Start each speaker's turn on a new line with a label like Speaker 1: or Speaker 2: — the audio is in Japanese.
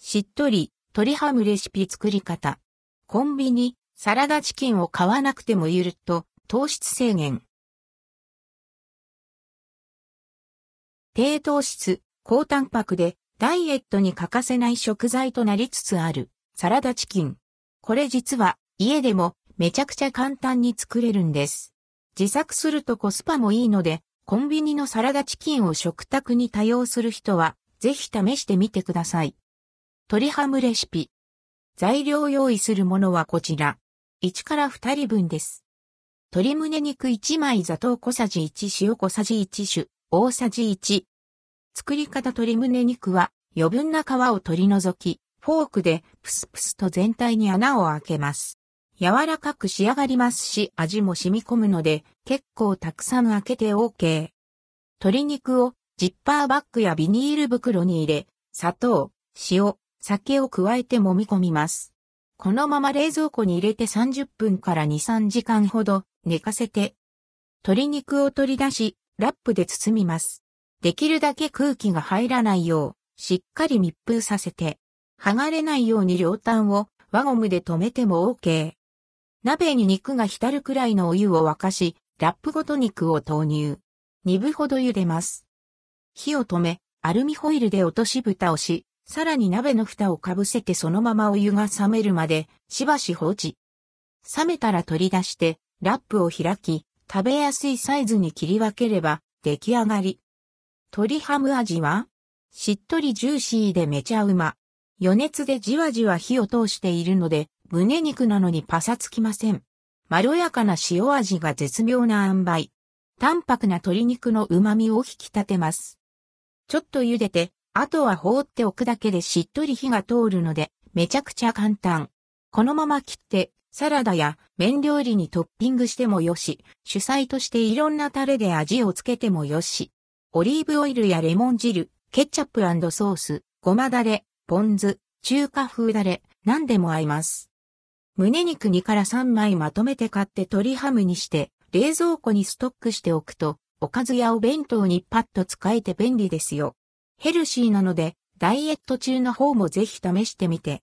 Speaker 1: しっとり、鶏ハムレシピ作り方。コンビニ、サラダチキンを買わなくてもゆるっと、糖質制限。低糖質、高タンパクで、ダイエットに欠かせない食材となりつつある、サラダチキン。これ実は、家でも、めちゃくちゃ簡単に作れるんです。自作するとコスパもいいので、コンビニのサラダチキンを食卓に多用する人は、ぜひ試してみてください。鶏ハムレシピ。材料用意するものはこちら。1から2人分です。鶏胸肉1枚砂糖小さじ1塩小さじ1種大さじ1。作り方鶏胸肉は余分な皮を取り除き、フォークでプスプスと全体に穴を開けます。柔らかく仕上がりますし味も染み込むので結構たくさん開けて OK。鶏肉をジッパーバッグやビニール袋に入れ、砂糖、塩、酒を加えて揉み込みます。このまま冷蔵庫に入れて30分から2、3時間ほど寝かせて、鶏肉を取り出し、ラップで包みます。できるだけ空気が入らないよう、しっかり密封させて、剥がれないように両端を輪ゴムで留めても OK。鍋に肉が浸るくらいのお湯を沸かし、ラップごと肉を投入。2分ほど茹でます。火を止め、アルミホイルで落とし蓋をし、さらに鍋の蓋をかぶせてそのままお湯が冷めるまでしばし放置。冷めたら取り出してラップを開き食べやすいサイズに切り分ければ出来上がり。鶏ハム味はしっとりジューシーでめちゃうま。余熱でじわじわ火を通しているので胸肉なのにパサつきません。まろやかな塩味が絶妙な塩梅。淡白な鶏肉の旨味を引き立てます。ちょっと茹でてあとは放っておくだけでしっとり火が通るので、めちゃくちゃ簡単。このまま切って、サラダや麺料理にトッピングしてもよし、主菜としていろんなタレで味をつけてもよし。オリーブオイルやレモン汁、ケチャップソース、ごまだれ、ポン酢、中華風だれ、何でも合います。胸肉2から3枚まとめて買って鶏ハムにして、冷蔵庫にストックしておくと、おかずやお弁当にパッと使えて便利ですよ。ヘルシーなので、ダイエット中の方もぜひ試してみて。